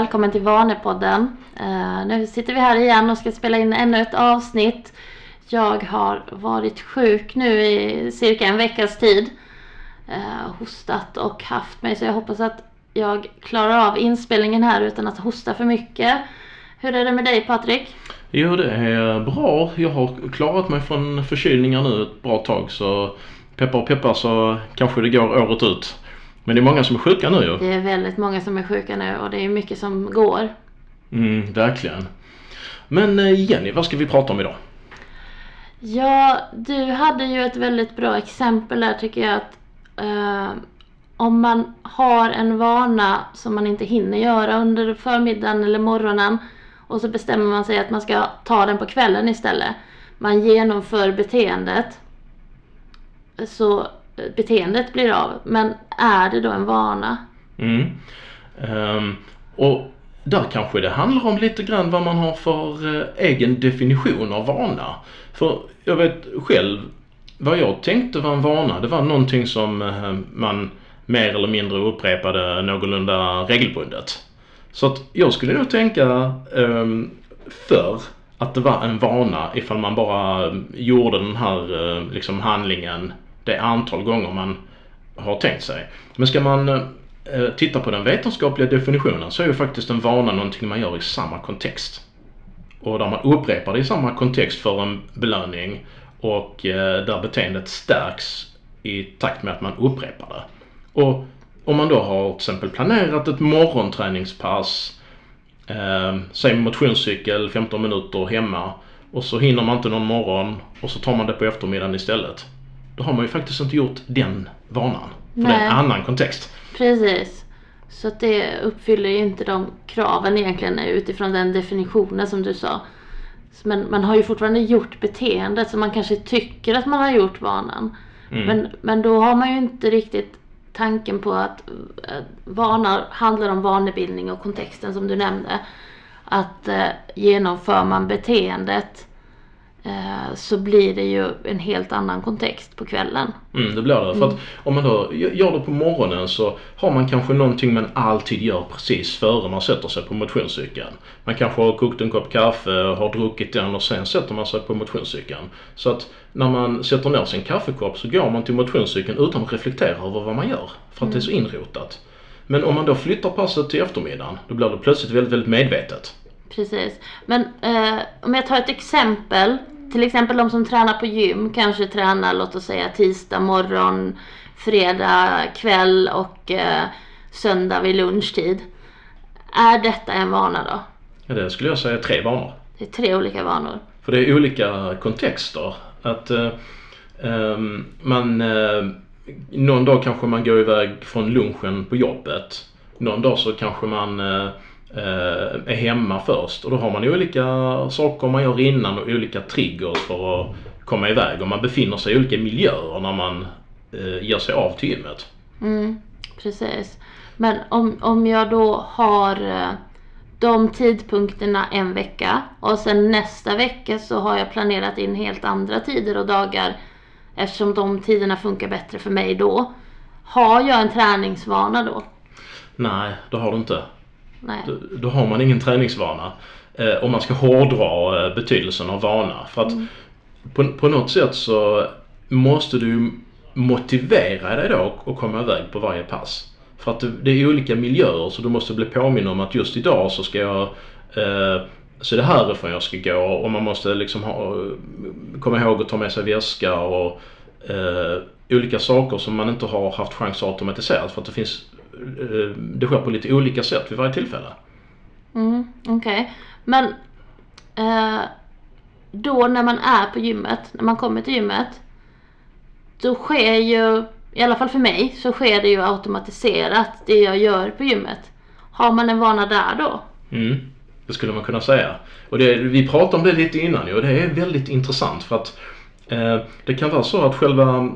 välkommen till Vanepodden. Uh, nu sitter vi här igen och ska spela in ännu ett avsnitt. Jag har varit sjuk nu i cirka en veckas tid. Uh, hostat och haft mig så jag hoppas att jag klarar av inspelningen här utan att hosta för mycket. Hur är det med dig Patrik? Jo det är bra. Jag har klarat mig från förkylningar nu ett bra tag så peppar och peppar så kanske det går året ut. Men det är många som är sjuka nu ju. Det är väldigt många som är sjuka nu och det är mycket som går. Mm, verkligen. Men eh, Jenny, vad ska vi prata om idag? Ja, du hade ju ett väldigt bra exempel där tycker jag att eh, om man har en vana som man inte hinner göra under förmiddagen eller morgonen och så bestämmer man sig att man ska ta den på kvällen istället. Man genomför beteendet. Så beteendet blir av. Men är det då en vana? Mm. Um, och där kanske det handlar om lite grann vad man har för uh, egen definition av vana. För jag vet själv, vad jag tänkte var en vana, det var någonting som uh, man mer eller mindre upprepade någorlunda regelbundet. Så att jag skulle nog tänka um, för att det var en vana ifall man bara eh, gjorde den här liksom handlingen det antal gånger man har tänkt sig. Men ska man eh, titta på den vetenskapliga definitionen så är ju faktiskt en vana någonting man gör i samma kontext. Och där man upprepar det i samma kontext för en belöning och eh, där beteendet stärks i takt med att man upprepar det. Och om man då har till exempel planerat ett morgonträningspass, eh, säg motionscykel 15 minuter hemma och så hinner man inte någon morgon och så tar man det på eftermiddagen istället då har man ju faktiskt inte gjort den vanan. För Nej. det är en annan kontext. Precis. Så att det uppfyller ju inte de kraven egentligen utifrån den definitionen som du sa. Men man har ju fortfarande gjort beteendet så man kanske tycker att man har gjort vanan. Mm. Men, men då har man ju inte riktigt tanken på att vanar handlar om vanebildning och kontexten som du nämnde. Att äh, genomför man beteendet Eh, så blir det ju en helt annan kontext på kvällen. Mm, det blir det. Mm. För att mm. om man då gör det på morgonen så har man kanske någonting man alltid gör precis före man sätter sig på motionscykeln. Man kanske har kokt en kopp kaffe, har druckit den och sen sätter man sig på motionscykeln. Så att när man sätter ner sin kaffekopp så går man till motionscykeln utan att reflektera över vad man gör. För att mm. det är så mm. inrotat. Men om man då flyttar passet till eftermiddagen, då blir det plötsligt väldigt, väldigt medvetet. Precis. Men eh, om jag tar ett exempel till exempel de som tränar på gym kanske tränar låt oss säga tisdag morgon, fredag kväll och eh, söndag vid lunchtid. Är detta en vana då? Ja, det skulle jag säga tre vanor. Det är tre olika vanor. För det är olika kontexter. Att eh, ehm, man eh, någon dag kanske man går iväg från lunchen på jobbet. Någon dag så kanske man Eh, är hemma först och då har man olika saker man gör innan och olika triggers för att komma iväg och man befinner sig i olika miljöer när man eh, ger sig av till gymmet. Mm, precis. Men om, om jag då har eh, de tidpunkterna en vecka och sen nästa vecka så har jag planerat in helt andra tider och dagar eftersom de tiderna funkar bättre för mig då. Har jag en träningsvana då? Nej, det har du inte. Då, då, har man ingen träningsvana. Eh, om man ska hårdra eh, betydelsen av vana. För att mm. på, på något sätt så måste du motivera dig då att komma iväg på varje pass. För att det, är olika miljöer så du måste bli påminn om att just idag så ska jag eh, så det är härifrån jag ska gå och man måste liksom ha, komma ihåg att ta med sig väska och eh, olika saker som man inte har haft chans att automatisera för att det finns det sker på lite olika sätt vid varje tillfälle. Mm, Okej. Okay. Men eh, då när man är på gymmet, när man kommer till gymmet. Då sker ju, i alla fall för mig, så sker det ju automatiserat det jag gör på gymmet. Har man en vana där då? Mm, det skulle man kunna säga. Och det, vi pratade om det lite innan och det är väldigt intressant för att eh, det kan vara så att själva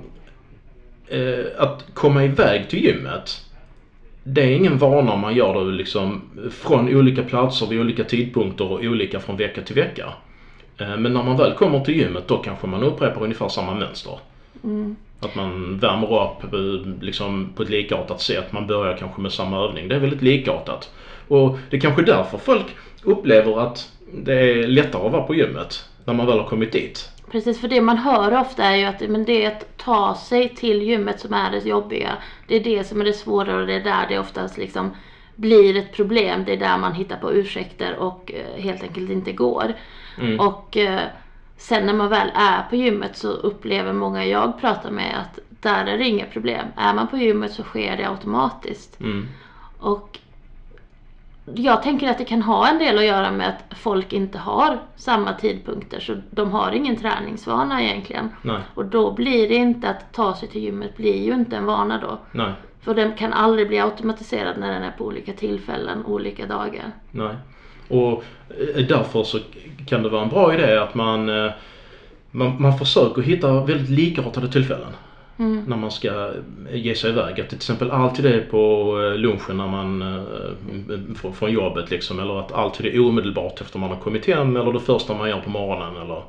eh, att komma iväg till gymmet det är ingen vana man gör det liksom från olika platser vid olika tidpunkter och olika från vecka till vecka. Eh, men när man väl kommer till gymmet då kanske man upprepar ungefär samma mönster. Mm. Att man värmer upp eh, liksom på ett likartat sätt. Man börjar kanske med samma övning. Det är väldigt likartat. Och det är kanske därför folk upplever att det är lättare att vara på gymmet när man väl har kommit dit. Precis, för det man hör ofta är ju att men det är att ta sig till gymmet som är det jobbiga. Det är det som är det svåra och det är där det oftast liksom blir ett problem. Det är där man hittar på ursäkter och eh, helt enkelt inte går. Mm. Och eh, sen när man väl är på gymmet så upplever många jag pratar med att där är det inga problem. Är man på gymmet så sker det automatiskt. Mm. Och jag tänker att det kan ha en del att göra med att folk inte har samma tidpunkter så de har ingen träningsvana egentligen. Nej, Och då blir det inte att ta sig till gymmet blir ju inte en vana då. nej, För den kan aldrig bli automatiserad när den är på olika tillfällen, olika dagar. nej. Och eh, därför så kan det vara en bra idé att man, eh, man, man försöker hitta väldigt likartade tillfällen. Mm. när man ska ge sig iväg. Att till exempel alltid är på eh, lunchen när man eh, från jobbet liksom. Eller att alltid är omedelbart efter man har kommit hem eller det första man gör på morgonen eller,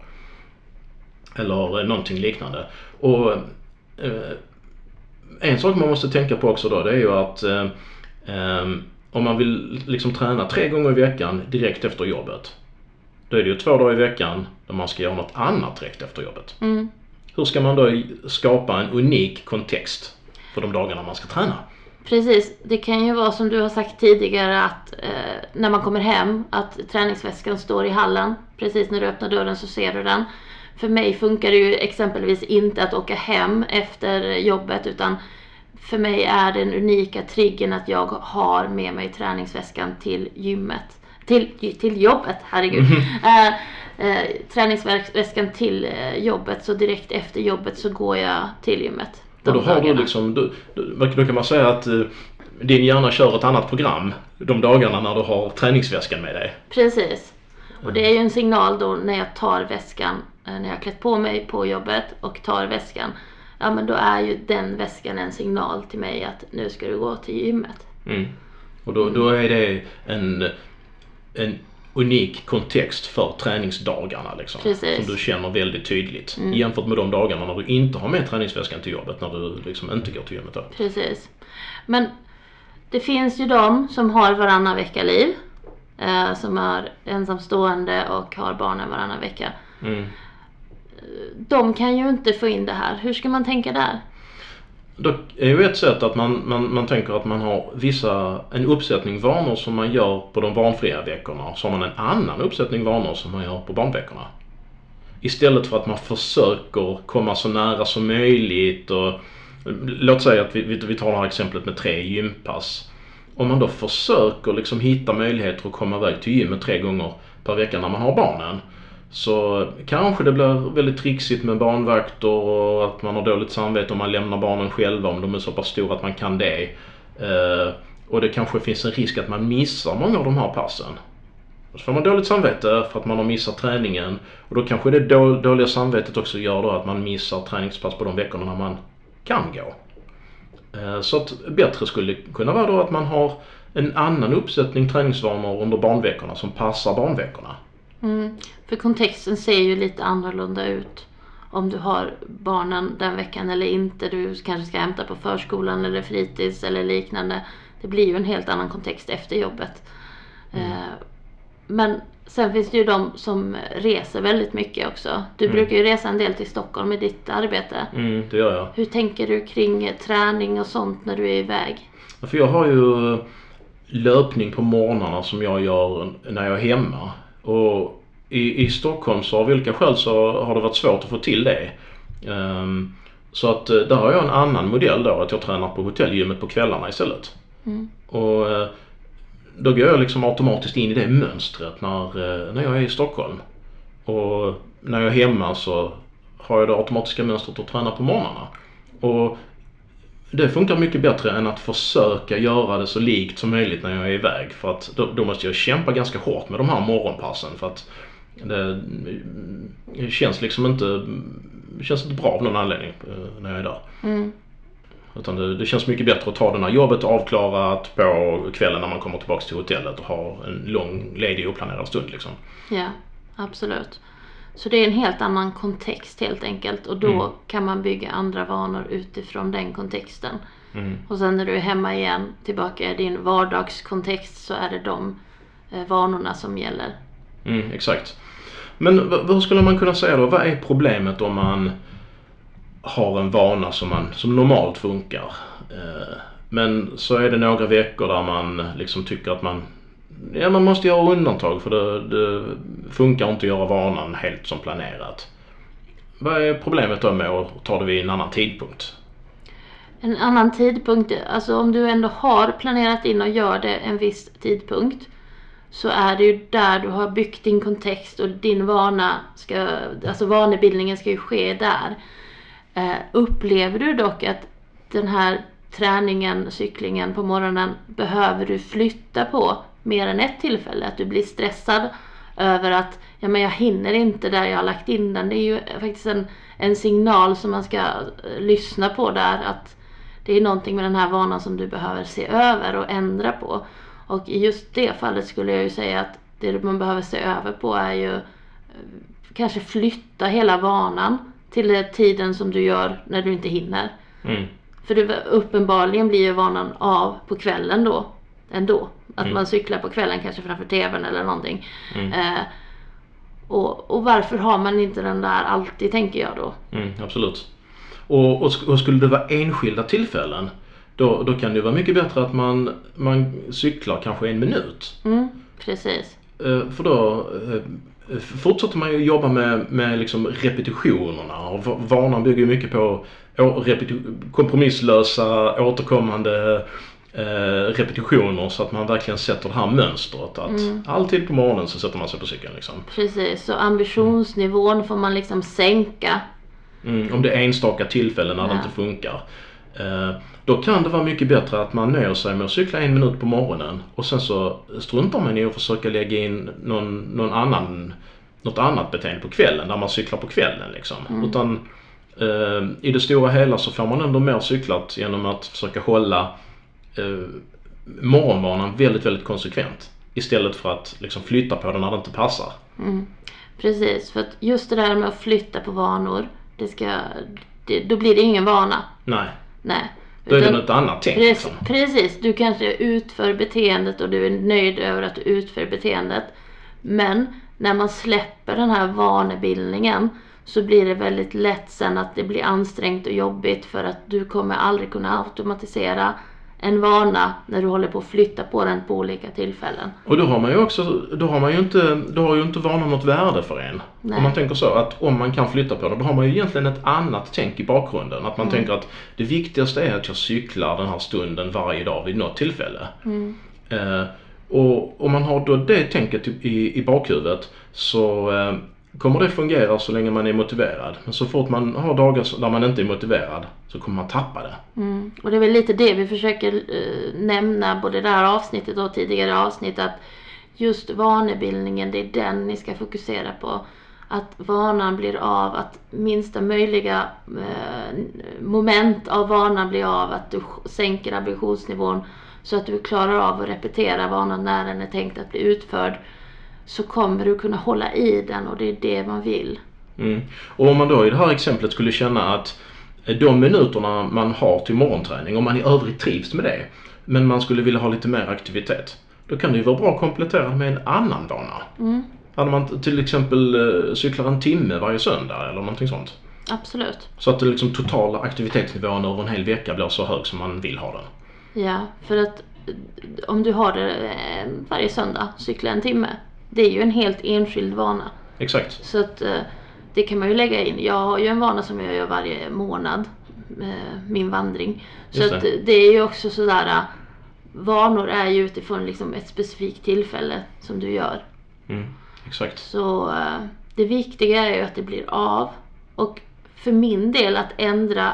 eller eh, någonting liknande. Och en sak man måste tänka på också då det är ju att om man vill liksom träna tre gånger i veckan direkt efter jobbet. Då är det ju två dagar i veckan där man ska göra något annat direkt efter jobbet. Mm. Hur ska man då skapa en unik kontext för de dagarna man ska träna? Precis, det kan ju vara som du har sagt tidigare att eh, när man kommer hem att träningsväskan står i hallen. Precis när du öppnar dörren så ser du den. För mig funkar det ju exempelvis inte att åka hem efter jobbet utan för mig är den unika triggern att jag har med mig träningsväskan till gymmet. Till, till jobbet, herregud. Eh, eh, träningsväskan till eh, jobbet så direkt efter jobbet så går jag till gymmet. Och då har du dagarna. liksom, då, då, då kan man säga att eh, din hjärna kör ett annat program de dagarna när du har träningsväskan med dig. Precis. Och det är ju en signal då när jag tar väskan, eh, när jag har klätt på mig på jobbet och tar väskan. Ja men då är ju den väskan en signal till mig att nu ska du gå till gymmet. Mm. Och då, då är det en, en unik kontext för träningsdagarna liksom. Precis. Som du känner väldigt tydligt. Mm. Jämfört med de dagarna när du inte har med träningsväskan till jobbet. När du liksom inte går till gymmet då. Precis. Men det finns ju de som har varannan vecka-liv. Eh, som är ensamstående och har barnen varannan vecka. Mm. De kan ju inte få in det här. Hur ska man tänka där? Då är ju ett sätt att man, man, man tänker att man har vissa, en uppsättning vanor som man gör på de barnfria veckorna. Så har man en annan uppsättning vanor som man gör på barnveckorna. Istället för att man försöker komma så nära som möjligt och låt säga att vi, vi, vi tar det här exemplet med tre gympass. Om man då försöker liksom hitta möjligheter att komma iväg till gymmet tre gånger per vecka när man har barnen. Så kanske det blir väldigt trixigt med barnvakter och att man har dåligt samvete om man lämnar barnen själva om de är så pass stora att man kan det. Eh, och det kanske finns en risk att man missar många av de här passen. Så får man dåligt samvete för att man har missat träningen och då kanske det då, dåliga samvetet också gör då att man missar träningspass på de veckorna när man kan gå. Eh, Så att bättre skulle kunna vara då att man har en annan uppsättning träningsvanor under barnveckorna som passar barnveckorna. Mm. För kontexten ser ju lite annorlunda ut. Om du har barnen den veckan eller inte. Du kanske ska hämta på förskolan eller fritids eller liknande. Det blir ju en helt annan kontext efter jobbet. Eh, Men sen finns det ju de som reser väldigt mycket också. Du Mm. brukar ju resa en del till Stockholm i ditt arbete. Mm, det gör jag. Hur tänker du kring eh, träning och sånt när du är iväg? För jag har ju löpning på morgnarna som jag gör när jag är hemma. Och i, i Stockholm så av vilka skäl så har det varit svårt att få till det. Ehm, så att eh, där har jag en annan modell då, att jag tränar på hotellgymmet på kvällarna istället. Mm. Och eh, då går jag liksom automatiskt in i det mönstret när, eh, när jag är i Stockholm. Och när jag är hemma så har jag det automatiska mönstret att träna på morgnarna. Och det funkar mycket bättre än att försöka göra det så likt som möjligt när jag är iväg. För att då, då måste jag kämpa ganska hårt med de här morgonpassen. För att det, det känns liksom inte, känns inte bra av någon anledning eh, när jag är där. Mm. Utan det, det känns mycket bättre att ta det när jobbet avklarat på kvällen när man kommer tillbaks till hotellet och ha en lång, ledig, oplanerad stund liksom. Ja, absolut. Så det är en helt annan kontext helt enkelt och då Mm. kan man bygga andra vanor utifrån den kontexten. Mm. Och sen när du är hemma igen, tillbaka i din vardagskontext så är det de eh, vanorna som gäller. Mm, exakt. Men vad skulle man kunna säga då? Vad är problemet om man har en vana som, man, som normalt funkar? Eh, men så är det några veckor där man liksom tycker att man Ja, man måste göra undantag för det, det funkar inte att göra vanan helt som planerat. Vad är problemet då med att ta det vid en annan tidpunkt? En annan tidpunkt, alltså om du ändå har planerat in och gör det en viss tidpunkt så är det ju där du har byggt din kontext och din vana ska, alltså vanebildningen ska ju ske där. Eh, upplever du dock att den här träningen, cyklingen på morgonen behöver du flytta på mer än ett tillfälle, att du blir stressad över att ja, men jag hinner inte där jag har lagt in den. Det är ju faktiskt en, en signal som man ska eh, lyssna på där att det är någonting med den här vanan som du behöver se över och ändra på. Och i just det fallet skulle jag ju säga att det man behöver se över på är ju eh, kanske flytta hela vanan till den tiden som du gör när du inte hinner. Mm. För det, uppenbarligen blir ju vanan av på kvällen då ändå. Att Mm. man cyklar på kvällen kanske framför tvn eller någonting. Mm. Eh, och, och varför har man inte den där alltid tänker jag då. Mm, absolut. Och, och, och skulle det vara enskilda tillfällen då, då kan det vara mycket bättre att man, man cyklar kanske en minut. Mm, precis. Eh, För då eh, fortsätter man ju jobba med, med liksom repetitionerna och va- vanan bygger mycket på kompromisslösa återkommande repetitioner så att man verkligen sätter det här mönstret att Mm. alltid på morgonen så sätter man sig på cykeln liksom. Precis, så ambitionsnivån får man liksom sänka. Mm, om det är enstaka tillfällen när det Ja. inte funkar. Eh, då kan det vara mycket bättre att man nöjer sig med att cykla en minut på morgonen och sen så struntar man i att försöka lägga in någon, någon annan, något annat beteende på kvällen där man cyklar på kvällen liksom. Utan eh, i det stora hela så får man ändå mer cyklat genom att försöka hålla eh, morgonvanan väldigt, väldigt konsekvent. Istället för att liksom flytta på den när det inte passar. Mm. Precis, för att just det där med att flytta på vanor, det ska, det, då blir det ingen vana. Nej, Nej. då är det något annat tänk. Precis, Liksom. precis, du kanske utför beteendet och du är nöjd över att du utför beteendet. Men när man släpper den här vanebildningen så blir det väldigt lätt sen att det blir ansträngt och jobbigt för att du kommer aldrig kunna automatisera en vana när du håller på att flytta på den på olika tillfällen. Och då har man ju också, då har man ju inte, då har ju inte vanan något värde för en. Nej. Om man tänker så att om man kan flytta på det, då har man ju egentligen ett annat tänk i bakgrunden. Att man Mm. tänker att det viktigaste är att jag cyklar den här stunden varje dag vid något tillfälle. Mm. Eh, och om man har då det tänket i, i, i bakhuvudet så eh, kommer det fungera så länge man är motiverad. Men så fort man har dagar där man inte är motiverad så kommer man tappa det. Mm. Och det är väl lite det vi försöker eh, nämna både i det här avsnittet och tidigare avsnitt att just vanebildningen, det är den ni ska fokusera på. Att vanan blir av, att minsta möjliga eh, moment av vanan blir av, att du sänker ambitionsnivån så att du klarar av att repetera vanan när den är tänkt att bli utförd. Så kommer du kunna hålla i den och det är det man vill. Mm. Och om man då i det här exemplet skulle känna att de minuterna man har till morgonträning, om man i övrigt trivs med det, men man skulle vilja ha lite mer aktivitet, då kan det ju vara bra att komplettera med en annan vana. Mm, Hade man till exempel eh, cyklar en timme varje söndag eller någonting sånt. absolut. Så att det liksom totala aktivitetsnivån över en hel vecka blir så hög som man vill ha den. Ja, för att eh, om du har det eh, varje söndag, cykla en timme. Det är ju en helt enskild vana. Exakt. Så att eh, det kan man ju lägga in. Jag har ju en vana som jag gör varje månad. eh, Min vandring. Så Just att det. det är ju också sådär. eh, Vanor är ju utifrån liksom ett specifikt tillfälle som du gör. Mm. Exakt. Så eh, det viktiga är ju att det blir av. Och för min del att ändra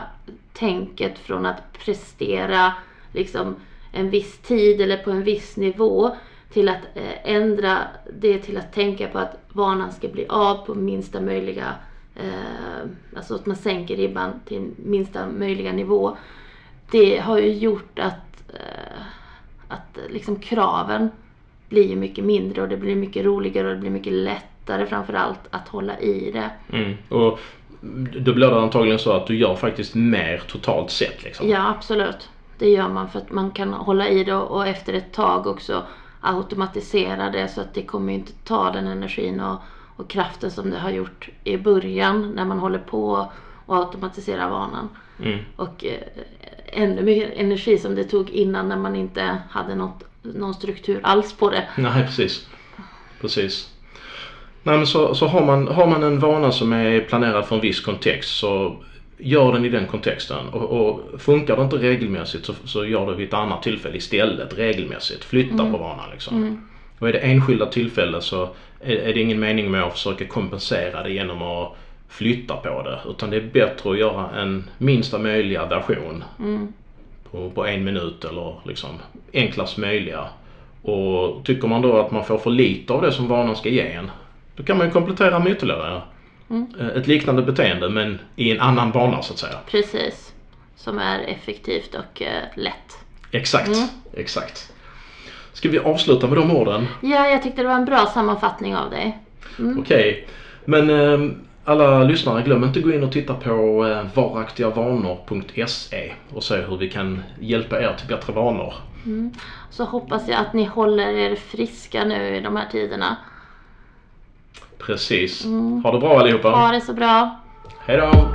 tänket från att prestera liksom en viss tid eller på en viss nivå till att eh, ändra det till att tänka på att vanan ska bli av på minsta möjliga, eh, alltså att man sänker ribban till minsta möjliga nivå. Det har ju gjort att, eh, att liksom kraven blir ju mycket mindre och det blir mycket roligare och det blir mycket lättare framförallt att hålla i det. Mm. Och då blir det antagligen så att du gör faktiskt mer totalt sett liksom. Ja, absolut. Det gör man för att man kan hålla i det och efter ett tag också automatisera det så att det kommer inte ta den energin och, och kraften som det har gjort i början när man håller på och automatisera vanan. Mm. Och eh, ännu mer energi som det tog innan när man inte hade något, någon struktur alls på det. Nej, precis. Precis. Nej, men så, så har, man, har man en vana som är planerad för en viss kontext så gör den i den kontexten. Och, och funkar det inte regelmässigt så, så gör det vid ett annat tillfälle istället regelmässigt. Flytta på vanan liksom. Mm. Och är det enskilda tillfällen så är, är det ingen mening med att försöka kompensera det genom att flytta på det. Utan det är bättre att göra en minsta möjliga version Mm. på, på en minut eller liksom enklast möjliga. Och tycker man då att man får för lite av det som vanan ska ge en, då kan man ju komplettera med ytterligare Mm. eh, ett liknande beteende men i en annan bana så att säga. Precis. Som är effektivt och eh, lätt. Exakt, Mm. exakt. Ska vi avsluta med de orden? Ja, jag tyckte det var en bra sammanfattning av dig. Mm. Okej. Men eh, alla lyssnare, glöm inte att gå in och titta på eh, varaktigavanor.se och se hur vi kan hjälpa er till bättre vanor. Så hoppas jag att ni håller er friska nu i de här tiderna. Precis. Ha det bra allihopa. Ha det så bra. Hej då!